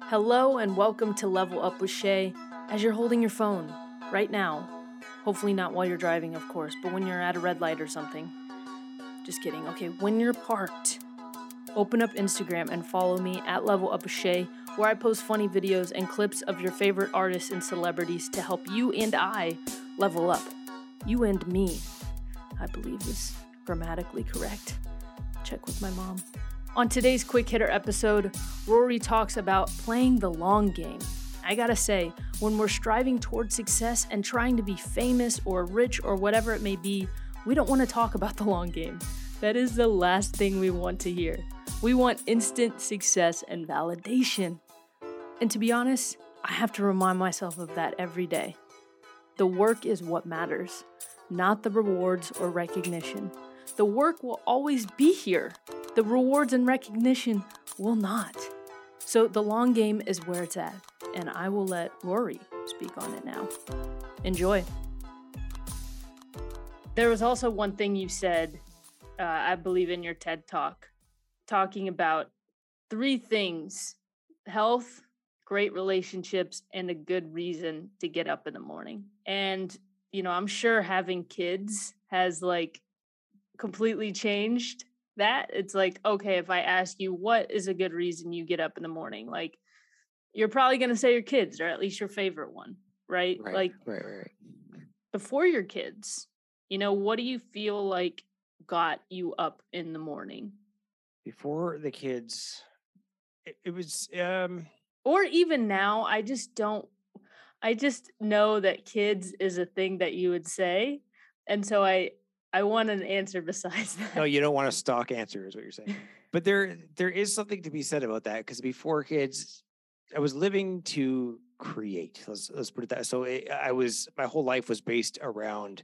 Hello and welcome to Level Up with Shay as you're holding your phone right now. Hopefully, not while you're driving, of course, but when you're at a red light or something. Just kidding. Okay, when you're parked, open up Instagram and follow me at Level Up with Shay, where I post funny videos and clips of your favorite artists and celebrities to help you and I level up. You and me, I believe is grammatically correct. Check with my mom. On today's quick hitter episode, Rory talks about playing the long game. I gotta say, when we're striving towards success and trying to be famous or rich or whatever it may be, we don't want to talk about the long game. That is the last thing we want to hear. We want instant success and validation. And to be honest, I have to remind myself of that every day. The work is what matters, not the rewards or recognition. The work will always be here. The rewards and recognition will not. So the long game is where it's at, and I will let Rory speak on it now. Enjoy. There was also one thing you said, uh, I believe, in your TED talk, talking about three things health, great relationships, and a good reason to get up in the morning. And, you know, I'm sure having kids has like completely changed that. It's like, okay, if I ask you what is a good reason you get up in the morning, like you're probably going to say your kids or at least your favorite one, right? Right, Like right, right, right. before your kids, you know, what do you feel like got you up in the morning? Before the kids, it, it was um Or even now, I just don't I just know that kids is a thing that you would say. And so I I want an answer besides that. no, you don't want a stock answer, is what you're saying. But there there is something to be said about that because before kids, I was living to create. Let's let's put it that. So it, I was my whole life was based around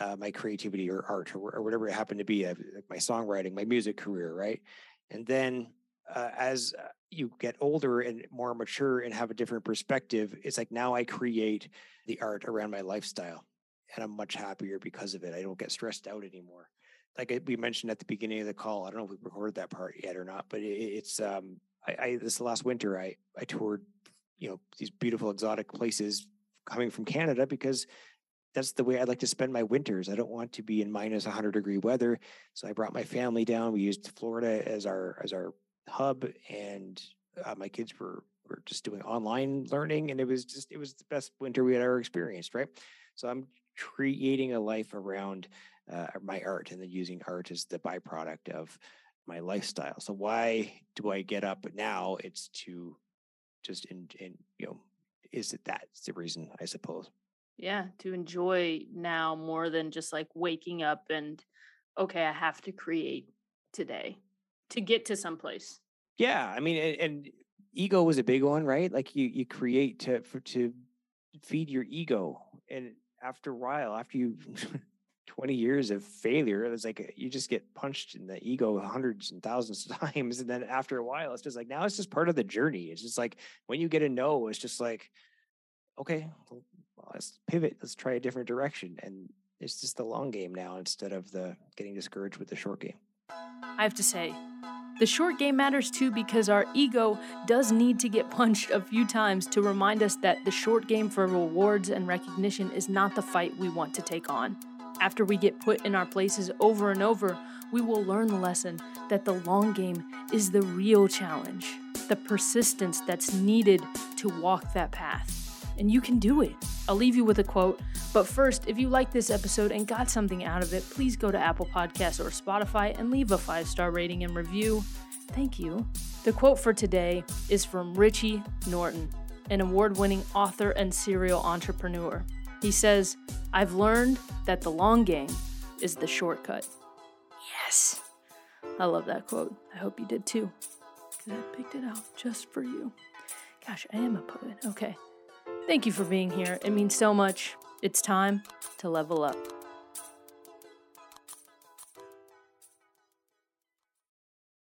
uh, my creativity or art or, or whatever it happened to be, uh, like my songwriting, my music career, right? And then uh, as uh, you get older and more mature and have a different perspective, it's like now I create the art around my lifestyle, and I'm much happier because of it. I don't get stressed out anymore. Like we mentioned at the beginning of the call, I don't know if we recorded that part yet or not, but it, it's um, I, I this last winter I I toured, you know, these beautiful exotic places coming from Canada because that's the way I like to spend my winters. I don't want to be in minus 100 degree weather. So I brought my family down. We used Florida as our as our hub, and uh, my kids were were just doing online learning, and it was just it was the best winter we had ever experienced. Right. So I'm creating a life around uh, my art, and then using art as the byproduct of my lifestyle. So why do I get up now? It's to just in in you know is it that's the reason I suppose. yeah, to enjoy now more than just like waking up and okay, I have to create today to get to someplace. Yeah, I mean, and, and ego was a big one, right? Like you you create to for to feed your ego, and after a while, after you twenty years of failure, it's like uh, you just get punched in the ego hundreds and thousands of times, and then after a while, it's just like now it's just part of the journey. It's just like when you get a no, it's just like, okay, well, let's pivot, let's try a different direction, and it's just the long game now instead of the getting discouraged with the short game. I have to say, the short game matters too because our ego does need to get punched a few times to remind us that the short game for rewards and recognition is not the fight we want to take on. After we get put in our places over and over, we will learn the lesson that the long game is the real challenge, the persistence that's needed to walk that path. And you can do it. I'll leave you with a quote. But first, if you like this episode and got something out of it, please go to Apple Podcasts or Spotify and leave a five star rating and review. Thank you. The quote for today is from Richie Norton, an award winning author and serial entrepreneur. He says, I've learned that the long game is the shortcut. Yes. I love that quote. I hope you did too. Because I picked it out just for you. Gosh, I am a poet. Okay. Thank you for being here. It means so much. It's time to level up.